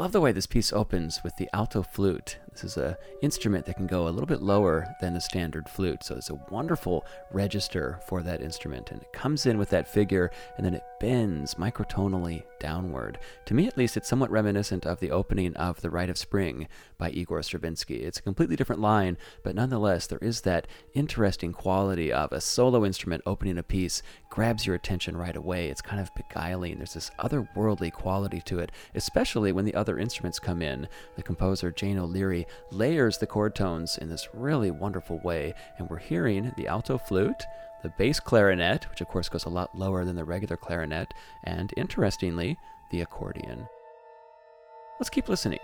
Love the way this piece opens with the alto flute. This is an instrument that can go a little bit lower than the standard flute, so it's a wonderful register for that instrument. And it comes in with that figure, and then it bends microtonally downward. To me, at least, it's somewhat reminiscent of the opening of The Rite of Spring by Igor Stravinsky. It's a completely different line, but nonetheless, there is that interesting quality of a solo instrument opening a piece, grabs your attention right away. It's kind of beguiling. There's this otherworldly quality to it, especially when the other instruments come in. The composer, Jane O'Leary, layers the chord tones in this really wonderful way, and we're hearing the alto flute the bass clarinet, which of course goes a lot lower than the regular clarinet, and interestingly, the accordion. Let's keep listening.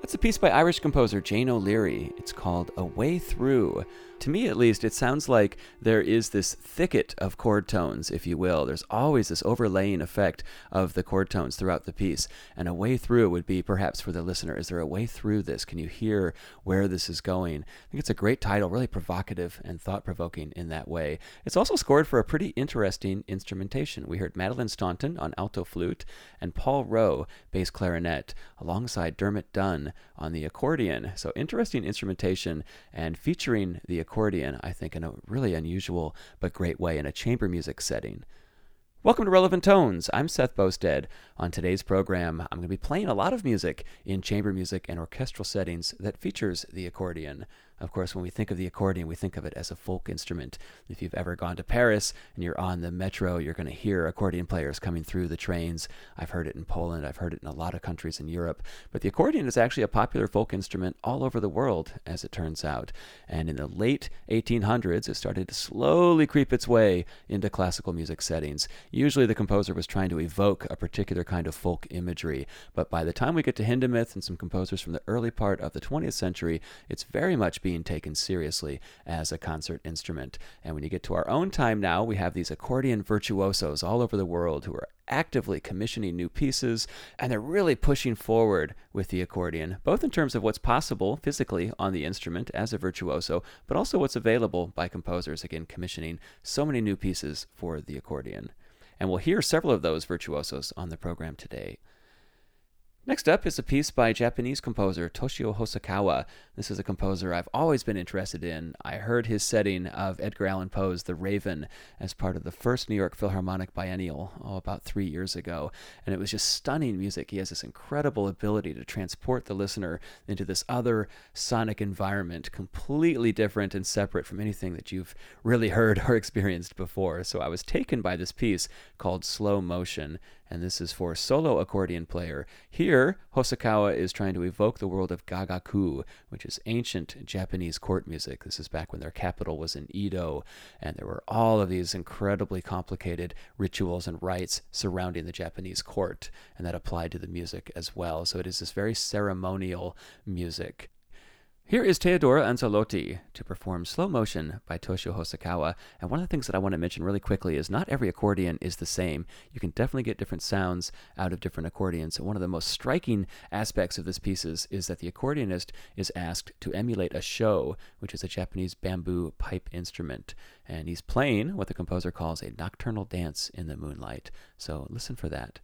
That's a piece by Irish composer Jane O'Leary. It's called A Way Through to me at least, it sounds like there is this thicket of chord tones, if you will. There's always this overlaying effect of the chord tones throughout the piece. And a way through would be perhaps for the listener is there a way through this? Can you hear where this is going? I think it's a great title, really provocative and thought provoking in that way. It's also scored for a pretty interesting instrumentation. We heard Madeleine Staunton on alto flute and Paul Roe, bass clarinet, alongside Dermot Dunne on the accordion. So interesting instrumentation and featuring the accordion, I think, in a really unusual but great way in a chamber music setting. Welcome to Relevant Tones. I'm Seth Boustead. On today's program, I'm going to be playing a lot of music in chamber music and orchestral settings that features the accordion. Of course, when we think of the accordion, we think of it as a folk instrument. If you've ever gone to Paris and you're on the metro, you're going to hear accordion players coming through the trains. I've heard it in Poland, I've heard it in a lot of countries in Europe. But the accordion is actually a popular folk instrument all over the world, as it turns out. And in the late 1800s, it started to slowly creep its way into classical music settings. Usually, the composer was trying to evoke a particular kind of folk imagery. But by the time we get to Hindemith and some composers from the early part of the 20th century, it's very much being taken seriously as a concert instrument. And when you get to our own time now, we have these accordion virtuosos all over the world who are actively commissioning new pieces, and they're really pushing forward with the accordion, both in terms of what's possible physically on the instrument as a virtuoso, but also what's available by composers, again, commissioning so many new pieces for the accordion. And we'll hear several of those virtuosos on the program today. Next up is a piece by Japanese composer Toshio Hosokawa. This is a composer I've always been interested in. I heard his setting of Edgar Allan Poe's The Raven as part of the first New York Philharmonic Biennial, oh, about three years ago, and it was just stunning music. He has this incredible ability to transport the listener into this other sonic environment, completely different and separate from anything that you've really heard or experienced before. So I was taken by this piece called Slow Motion and this is for solo accordion player. Here, Hosokawa is trying to evoke the world of gagaku, which is ancient Japanese court music. This is back when their capital was in Edo, and there were all of these incredibly complicated rituals and rites surrounding the Japanese court, and that applied to the music as well. So it is this very ceremonial music. Here is Teodoro Anzellotti to perform Slow Motion by Toshio Hosokawa. And one of the things that I want to mention really quickly is not every accordion is the same. You can definitely get different sounds out of different accordions. So one of the most striking aspects of this piece is, is that the accordionist is asked to emulate a sho, which is a Japanese bamboo pipe instrument. And he's playing what the composer calls a nocturnal dance in the moonlight. So listen for that.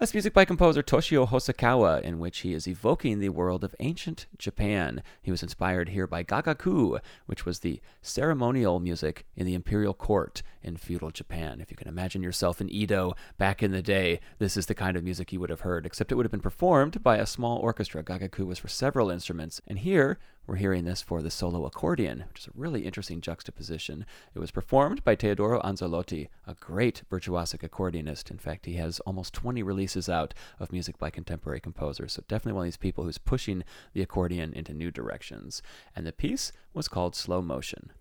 That's music by composer Toshio Hosokawa, in which he is evoking the world of ancient Japan. He was inspired here by gagaku, which was the ceremonial music in the imperial court in feudal Japan. If you can imagine yourself in Edo back in the day, this is the kind of music you would have heard, except it would have been performed by a small orchestra. Gagaku was for several instruments, and here we're hearing this for the solo accordion, which is a really interesting juxtaposition. It was performed by Teodoro Anzellotti, a great virtuosic accordionist. In fact, he has almost 20 releases out of music by contemporary composers, so definitely one of these people who's pushing the accordion into new directions. And the piece was called Slow Motion.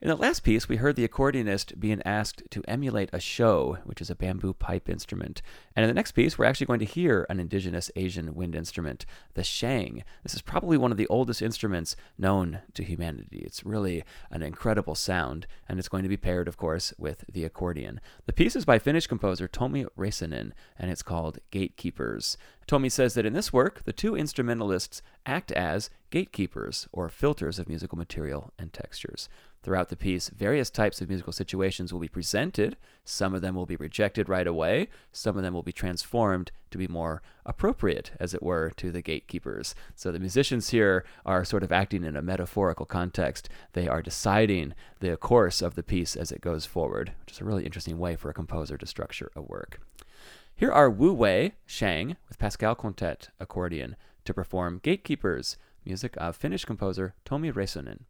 In the last piece, we heard the accordionist being asked to emulate a sho, which is a bamboo pipe instrument. And in the next piece, we're actually going to hear an indigenous Asian wind instrument, the sheng. This is probably one of the oldest instruments known to humanity. It's really an incredible sound, and it's going to be paired, of course, with the accordion. The piece is by Finnish composer Tomi Räisänen, and it's called Gatekeepers. Tomi says that in this work, the two instrumentalists act as gatekeepers, or filters of musical material and textures. Throughout the piece, various types of musical situations will be presented. Some of them will be rejected right away. Some of them will be transformed to be more appropriate, as it were, to the gatekeepers. So the musicians here are sort of acting in a metaphorical context. They are deciding the course of the piece as it goes forward, which is a really interesting way for a composer to structure a work. Here are Wu Wei sheng with Pascal Contet accordion to perform Gatekeepers, music of Finnish composer Tomi Räisänen.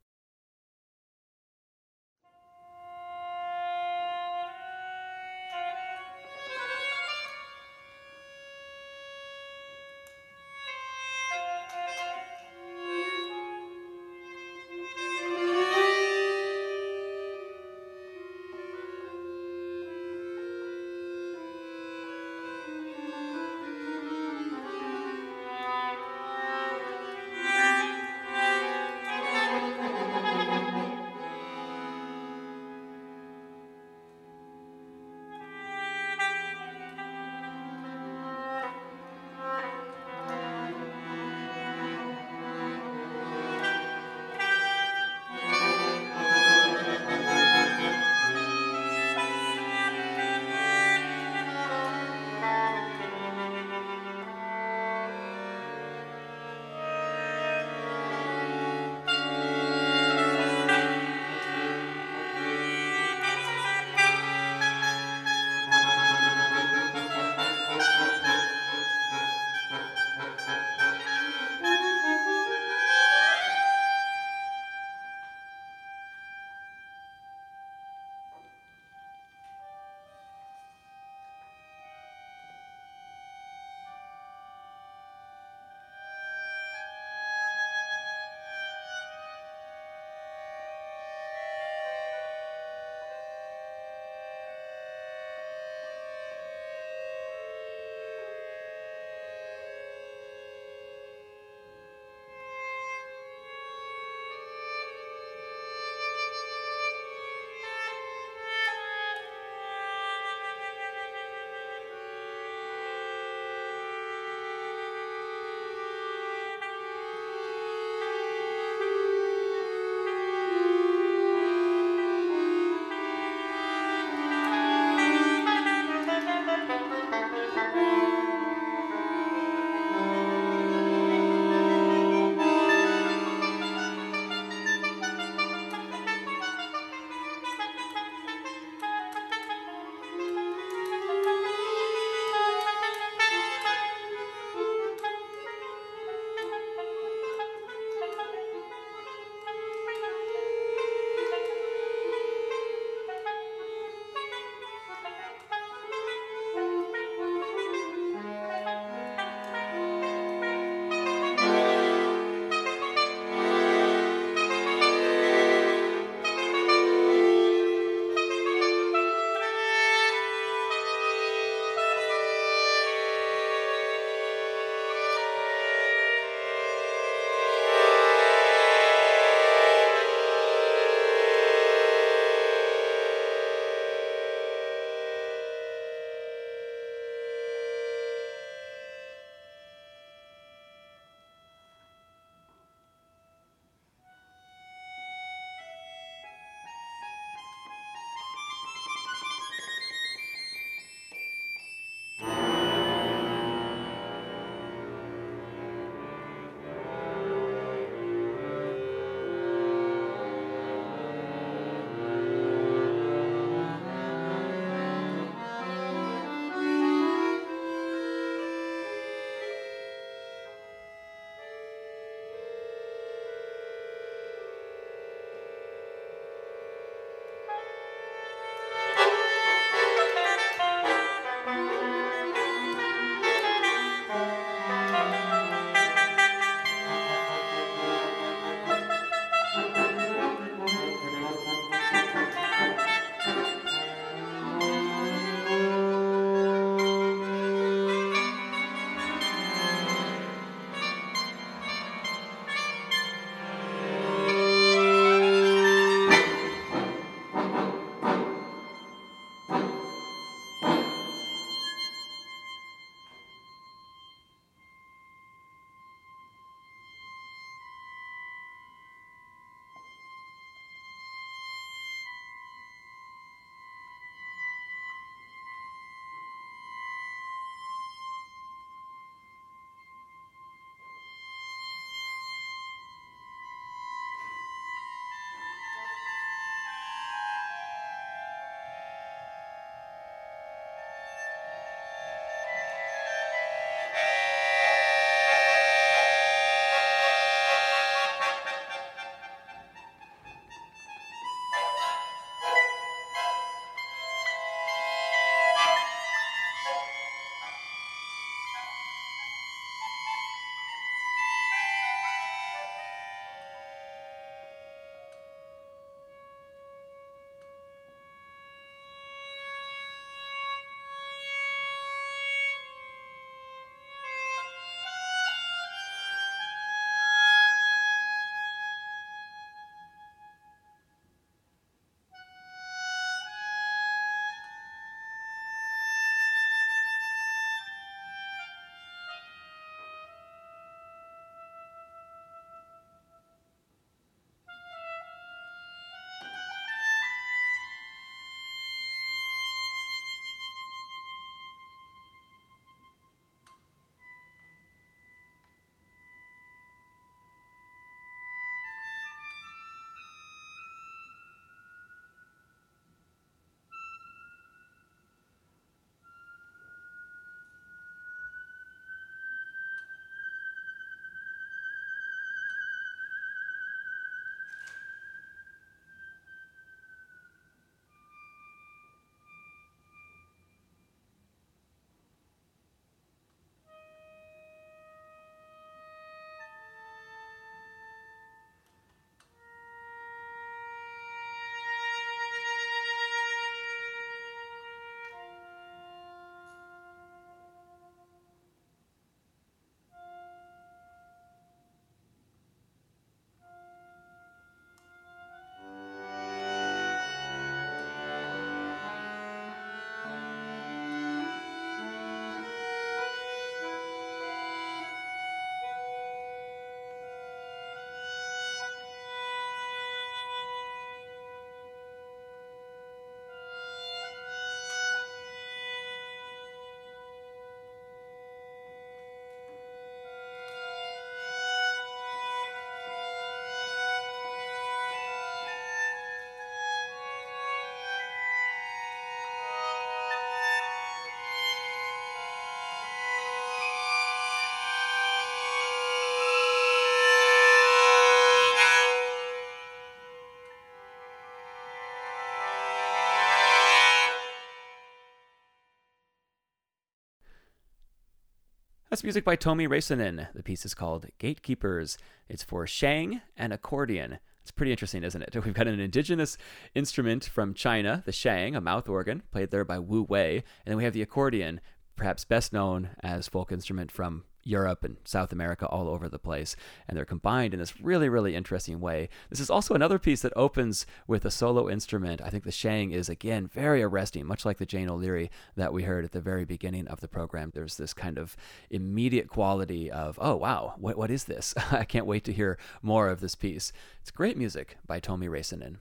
That's music by Tomi Räisänen. The piece is called Gatekeepers. It's for sheng and accordion. It's pretty interesting, isn't it? We've got an indigenous instrument from China, the sheng, a mouth organ, played there by Wu Wei, and then we have the accordion, perhaps best known as folk instrument from Europe and South America all over the place, and they're combined in this really, really interesting way. This is also another piece that opens with a solo instrument. I think the sheng is, again, very arresting, much like the Jane O'Leary that we heard at the very beginning of the program. There's this kind of immediate quality of, oh, wow, what, what is this? I can't wait to hear more of this piece. It's great music by Tomi Räisänen.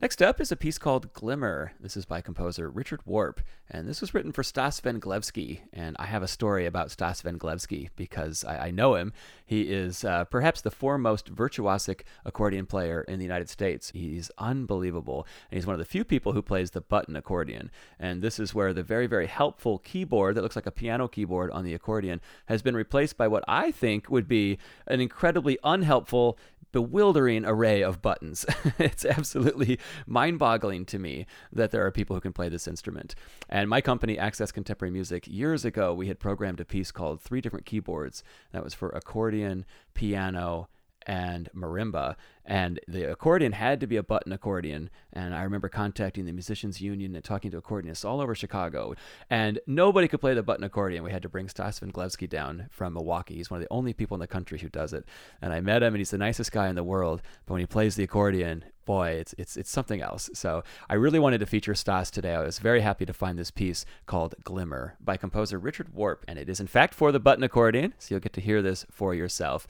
Next up is a piece called Glimmer. This is by composer Richard Warp, and this was written for Stas Venglevsky. And I have a story about Stas Venglevsky because I, I know him. He is uh, perhaps the foremost virtuosic accordion player in the United States. He's unbelievable, and he's one of the few people who plays the button accordion. And this is where the very, very helpful keyboard that looks like a piano keyboard on the accordion has been replaced by what I think would be an incredibly unhelpful bewildering array of buttons. it's absolutely mind boggling to me that there are people who can play this instrument. And my company, Access Contemporary Music, years ago, we had programmed a piece called Three Different Keyboards. That was for accordion, piano, and marimba. And the accordion had to be a button accordion. And I remember contacting the Musicians Union and talking to accordionists all over Chicago. And nobody could play the button accordion. We had to bring Stas Venglevski down from Milwaukee. He's one of the only people in the country who does it. And I met him, and he's the nicest guy in the world. But when he plays the accordion, boy, it's it's it's something else. So I really wanted to feature Stas today. I was very happy to find this piece called Glimmer by composer Richard Warp, and it is in fact for the button accordion. So you'll get to hear this for yourself.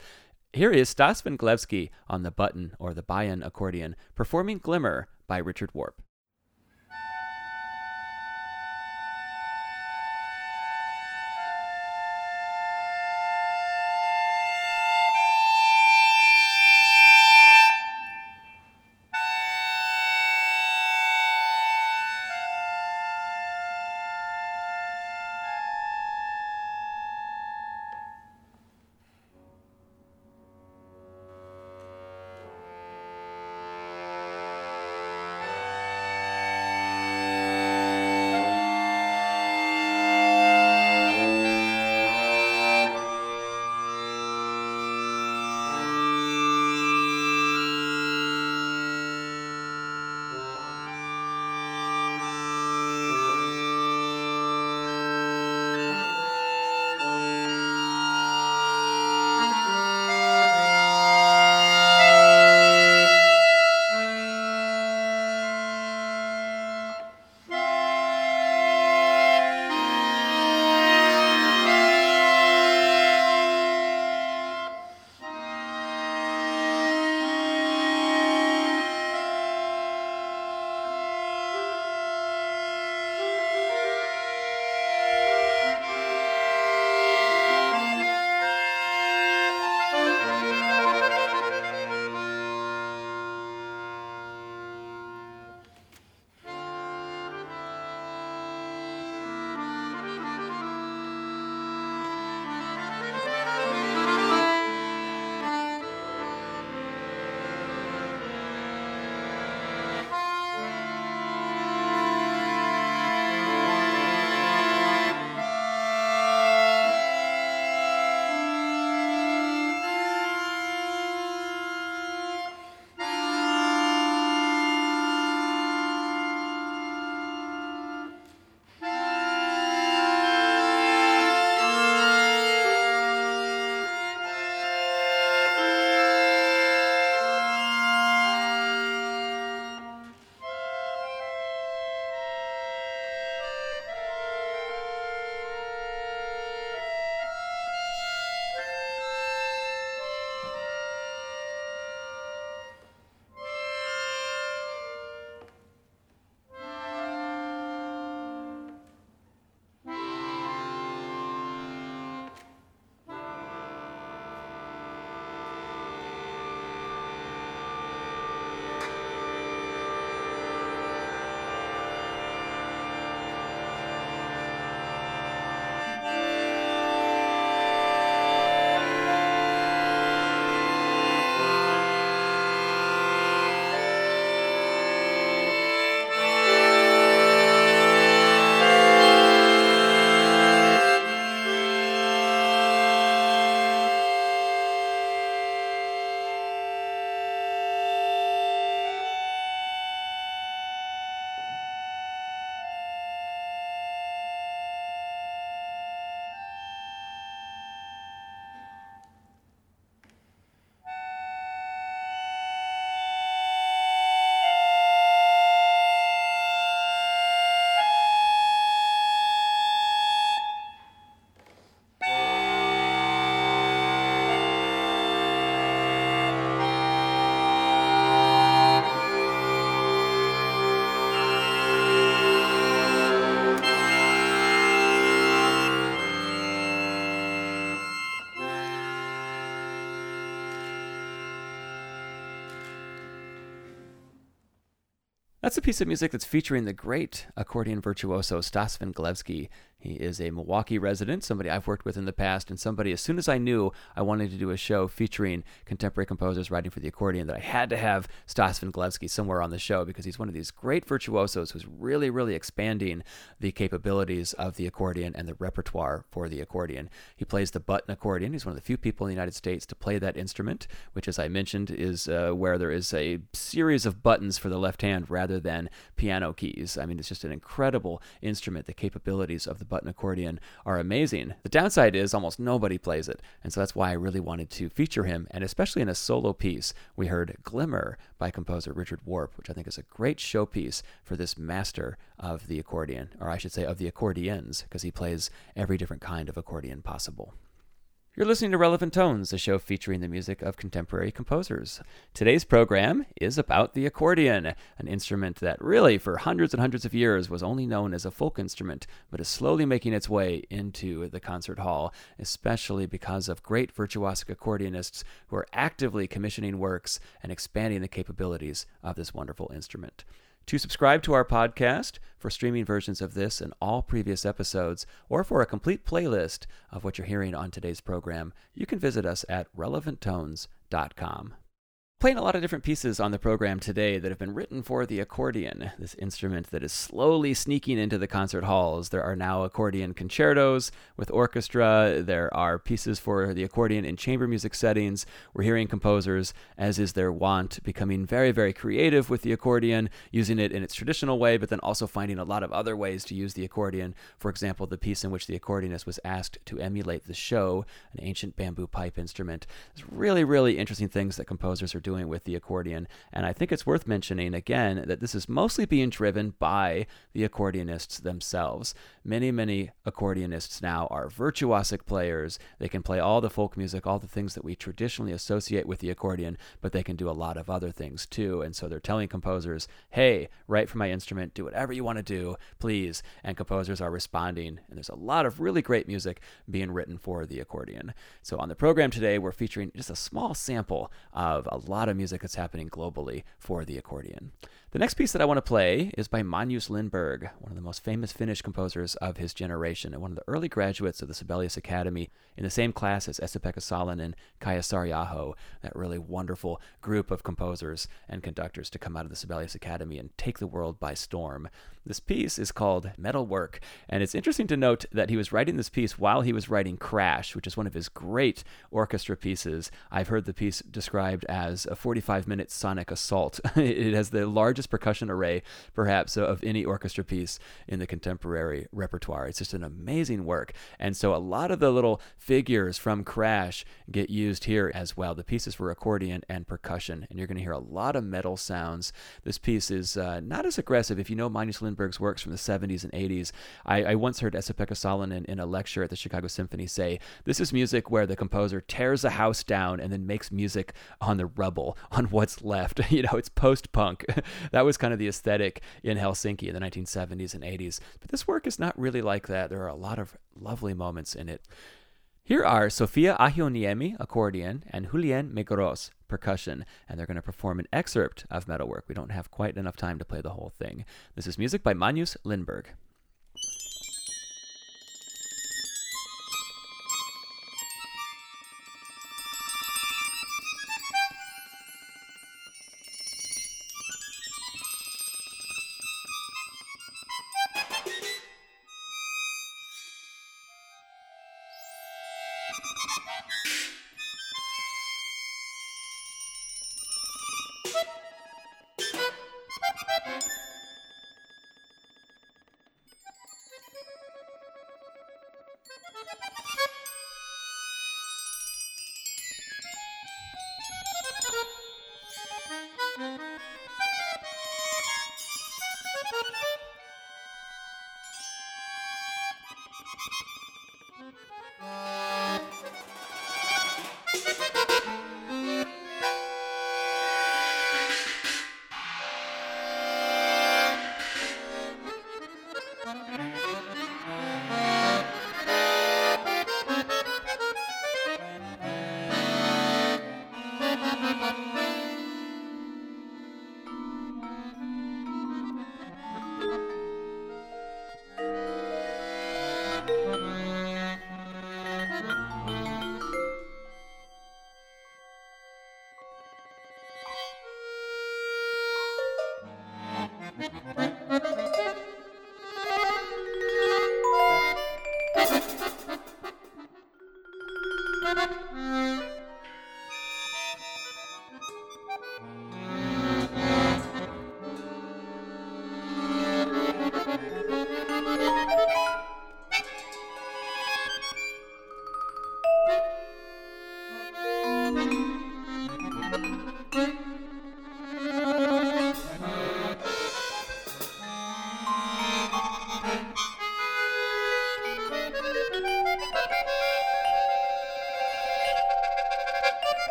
Here is Stas Venglevski on the button or the bayan accordion performing Glimmer by Richard Warp. That's a piece of music that's featuring the great accordion virtuoso Stas Venglevski. He is a Milwaukee resident, somebody I've worked with in the past, and somebody as soon as I knew I wanted to do a show featuring contemporary composers writing for the accordion, that I had to have Stas Venglevski somewhere on the show because he's one of these great virtuosos who's really, really expanding the capabilities of the accordion and the repertoire for the accordion. He plays the button accordion. He's one of the few people in the United States to play that instrument, which, as I mentioned, is uh, where there is a series of buttons for the left hand rather than piano keys. I mean, it's just an incredible instrument. The capabilities of the button accordion are amazing. The downside is almost nobody plays it, and so that's why I really wanted to feature him, and especially in a solo piece. We heard Glimmer by composer Richard Warp, which I think is a great showpiece for this master of the accordion, or I should say of the accordions, because he plays every different kind of accordion possible. You're listening to Relevant Tones, a show featuring the music of contemporary composers. Today's program is about the accordion, an instrument that really, for hundreds and hundreds of years, was only known as a folk instrument, but is slowly making its way into the concert hall, especially because of great virtuosic accordionists who are actively commissioning works and expanding the capabilities of this wonderful instrument. To subscribe to our podcast for streaming versions of this and all previous episodes, or for a complete playlist of what you're hearing on today's program, you can visit us at relevanttones.com playing a lot of different pieces on the program today that have been written for the accordion, this instrument that is slowly sneaking into the concert halls. There are now accordion concertos with orchestra, there are pieces for the accordion in chamber music settings. We're hearing composers, as is their wont, becoming very, very creative with the accordion, using it in its traditional way, but then also finding a lot of other ways to use the accordion. For example, the piece in which the accordionist was asked to emulate the sho, an ancient bamboo pipe instrument. There's really, really interesting things that composers are doing doing with the accordion. And I think it's worth mentioning again that this is mostly being driven by the accordionists themselves. Many, many accordionists now are virtuosic players. They can play all the folk music, all the things that we traditionally associate with the accordion, but they can do a lot of other things too. And so they're telling composers, hey, write for my instrument, do whatever you want to do, please. And composers are responding. And there's a lot of really great music being written for the accordion. So on the program today, we're featuring just a small sample of a lot of music that's happening globally for the accordion. The next piece that I want to play is by Magnus Lindberg, one of the most famous Finnish composers of his generation, and one of the early graduates of the Sibelius Academy in the same class as Esa-Pekka Salonen and Saariaho, that really wonderful group of composers and conductors to come out of the Sibelius Academy and take the world by storm. This piece is called Metalwork, and it's interesting to note that he was writing this piece while he was writing Crash, which is one of his great orchestra pieces. I've heard the piece described as a 45 minute sonic assault. it has the largest percussion array, perhaps, of any orchestra piece in the contemporary repertoire. It's just an amazing work. And so a lot of the little figures from Crash get used here as well. The pieces for accordion and percussion, and you're going to hear a lot of metal sounds. This piece is uh, not as aggressive. If you know Magnus Lindberg, Lindberg's works from the 70s and 80s. I, I once heard Esa-Pekka Salonen in a lecture at the Chicago Symphony say, This is music where the composer tears a house down and then makes music on the rubble, on what's left. you know, it's post punk. that was kind of the aesthetic in Helsinki in the 1970s and 80s. But this work is not really like that. There are a lot of lovely moments in it. Here are Sofia Ahjoniemi, accordion, and Julien Mégroz, percussion, and they're going to perform an excerpt of Metalwork. We don't have quite enough time to play the whole thing. This is music by Magnus Lindberg.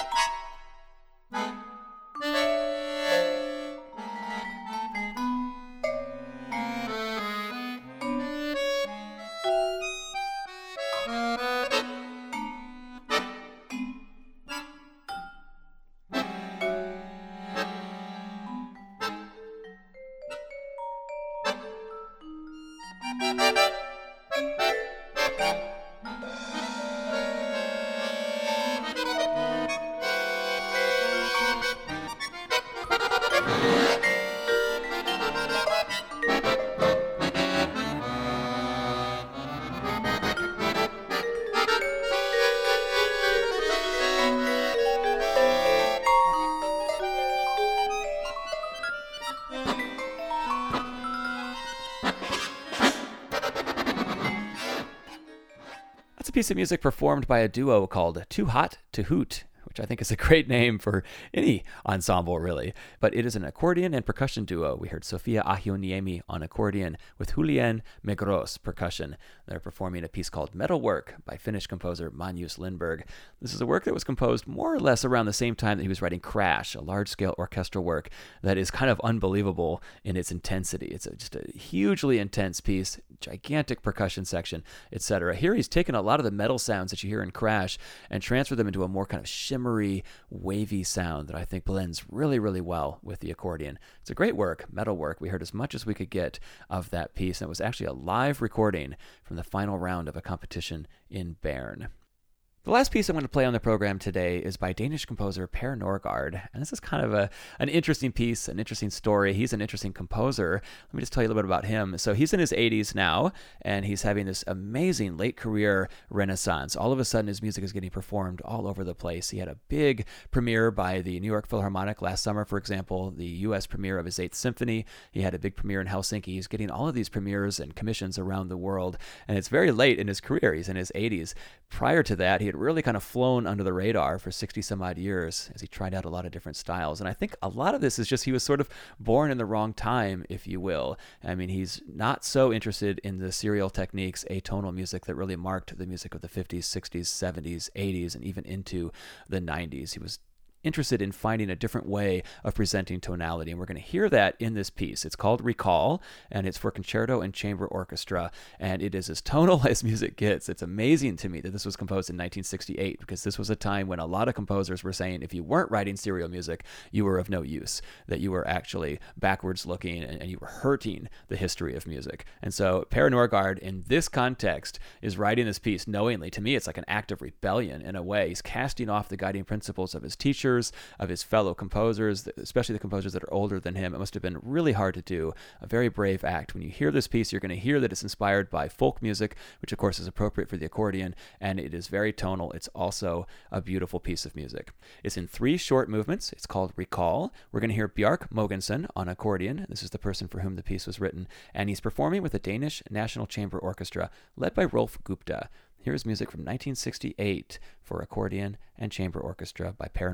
Thank you. Piece of music performed by a duo called Too Hot to Hoot which I think is a great name for any ensemble, really. But it is an accordion and percussion duo. We heard Sofia Ahjoniemi on accordion with Julien Mégroz percussion. They're performing a piece called Metalwork by Finnish composer Magnus Lindberg. This is a work that was composed more or less around the same time that he was writing Crash, a large scale orchestral work that is kind of unbelievable in its intensity. It's a, just a hugely intense piece, gigantic percussion section, etc. Here he's taken a lot of the metal sounds that you hear in Crash and transferred them into a more kind of shimmer wavy sound that I think blends really, really well with the accordion. It's a great work, metal work. We heard as much as we could get of that piece, and it was actually a live recording from the final round of a competition in Bern. The last piece I'm going to play on the program today is by Danish composer Per Nørgaard, and this is kind of a an interesting piece, an interesting story. He's an interesting composer. Let me just tell you a little bit about him. So he's in his 80s now, and he's having this amazing late career renaissance. All of a sudden, his music is getting performed all over the place. He had a big premiere by the New York Philharmonic last summer, for example, the U.S. premiere of his Eighth Symphony. He had a big premiere in Helsinki. He's getting all of these premieres and commissions around the world, and it's very late in his career. He's in his 80s. Prior to that, he had really kind of flown under the radar for 60 some odd years as he tried out a lot of different styles. And I think a lot of this is just he was sort of born in the wrong time, if you will. I mean, he's not so interested in the serial techniques, atonal music that really marked the music of the 50s, 60s, 70s, 80s, and even into the 90s. He was interested in finding a different way of presenting tonality. And we're going to hear that in this piece. It's called Recall, and it's for concerto and chamber orchestra. And it is as tonal as music gets. It's amazing to me that this was composed in 1968 because this was a time when a lot of composers were saying if you weren't writing serial music, you were of no use, that you were actually backwards looking and, and you were hurting the history of music. And so Per Nørgaard, in this context, is writing this piece knowingly. To me, it's like an act of rebellion in a way. He's casting off the guiding principles of his teacher of his fellow composers, especially the composers that are older than him. It must have been really hard to do. A very brave act. When you hear this piece, you're going to hear that it's inspired by folk music, which of course is appropriate for the accordion, and it is very tonal. It's also a beautiful piece of music. It's in three short movements. It's called Recall. We're going to hear Bjarke Mogensen on accordion. This is the person for whom the piece was written, and he's performing with the Danish National Chamber Orchestra, led by Rolf Gupta. Here's music from 1968 for accordion and chamber orchestra by Per.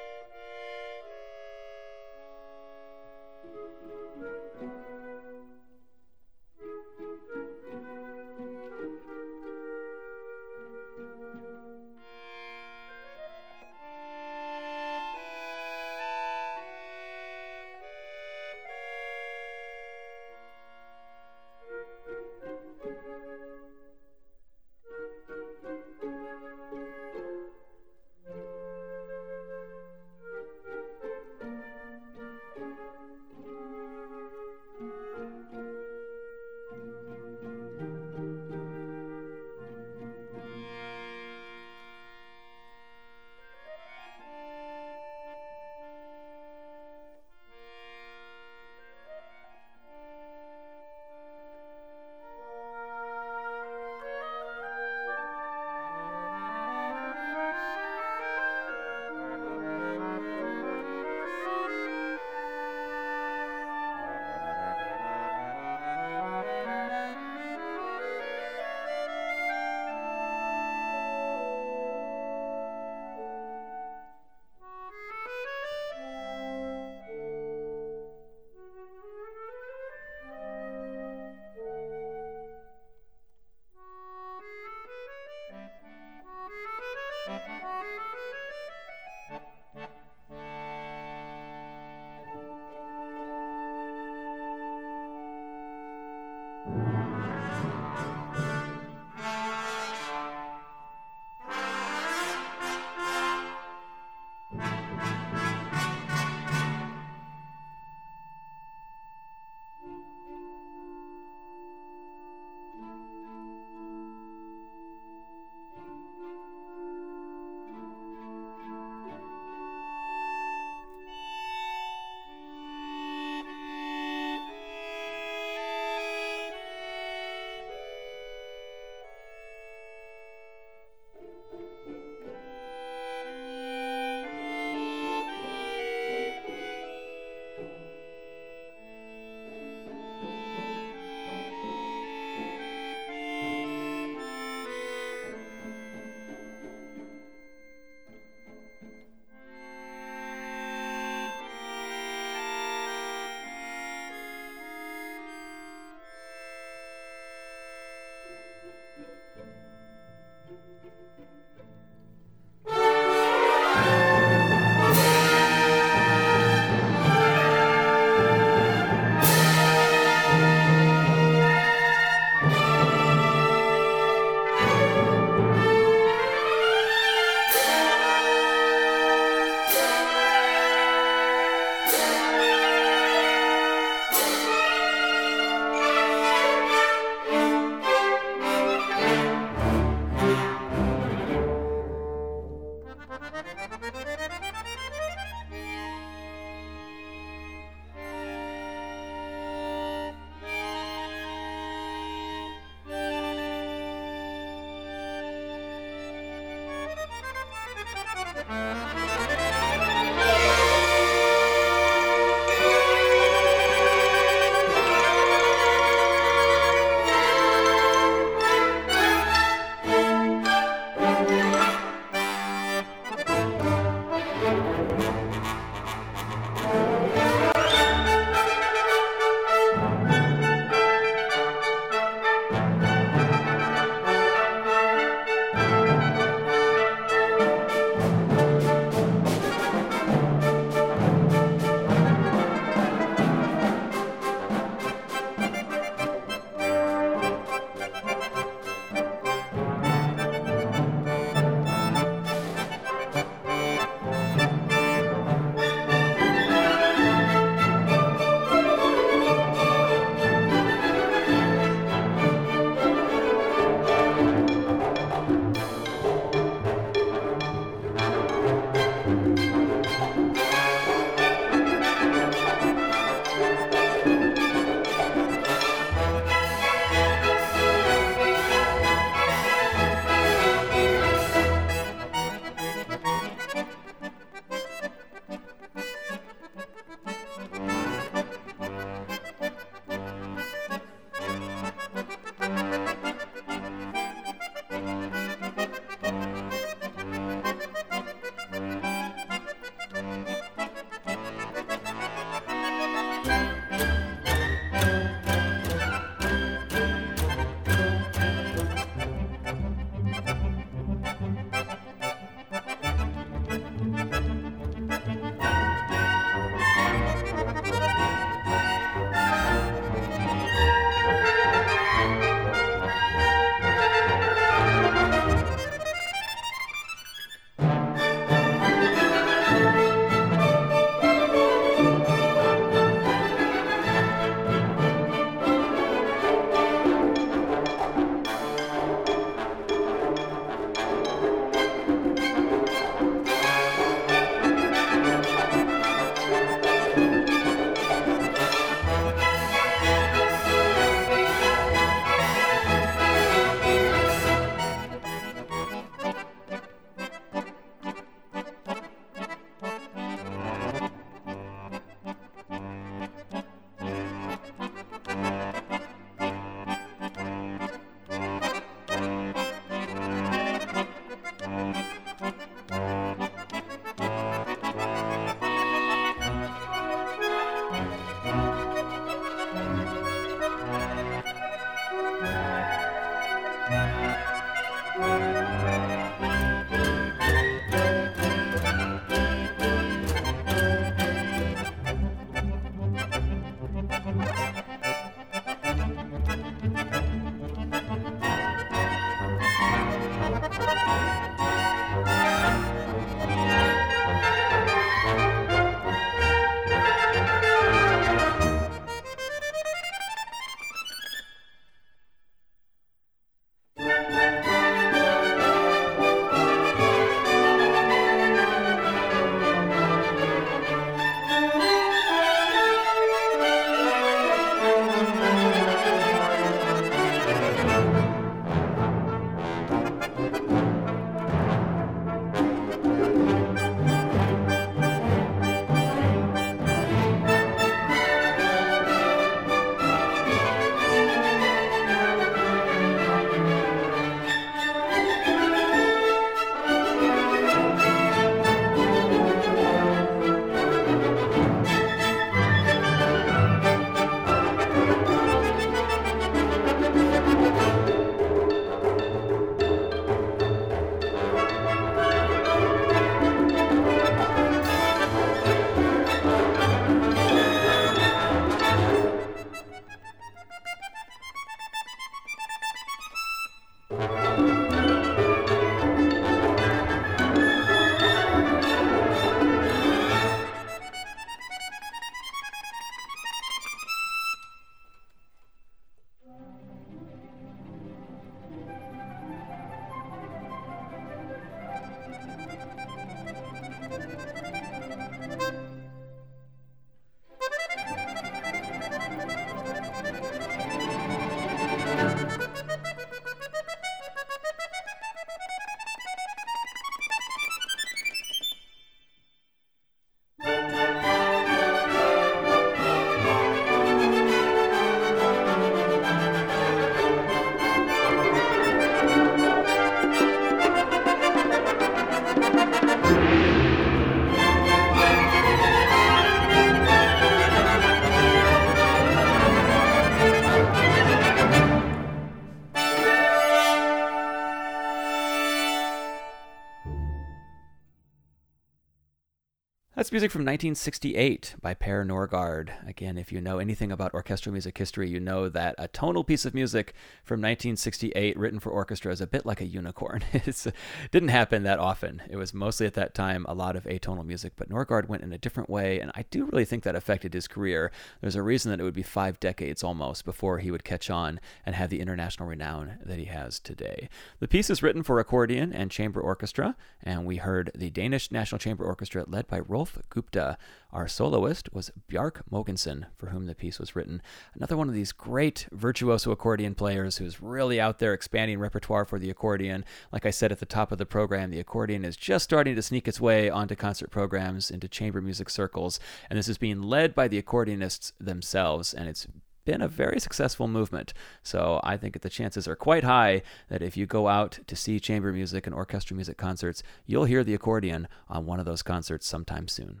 Music from 1968 by Per Nørgaard. Again, if you know anything about orchestral music history, you know that a tonal piece of music from 1968 written for orchestra is a bit like a unicorn. it didn't happen that often. It was mostly at that time a lot of atonal music, but Nørgaard went in a different way, and I do really think that affected his career. There's a reason that it would be five decades almost before he would catch on and have the international renown that he has today. The piece is written for accordion and chamber orchestra, and we heard the Danish National Chamber Orchestra led by Rolf Gupta. Our soloist was Bjarke Mogensen, for whom the piece was written. Another one of these great virtuoso accordion players who's really out there expanding repertoire for the accordion. Like I said at the top of the program, the accordion is just starting to sneak its way onto concert programs, into chamber music circles, and this is being led by the accordionists themselves, and it's been a very successful movement. So I think that the chances are quite high that if you go out to see chamber music and orchestral music concerts, you'll hear the accordion on one of those concerts sometime soon.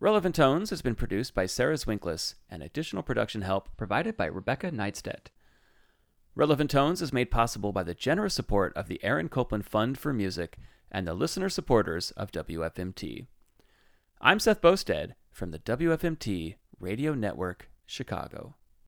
Relevant Tones has been produced by Sarah Zwinklis and additional production help provided by Rebecca Neidstedt. Relevant Tones is made possible by the generous support of the Aaron Copland Fund for Music and the listener supporters of WFMT. I'm Seth Boustead from the WFMT Radio Network, Chicago.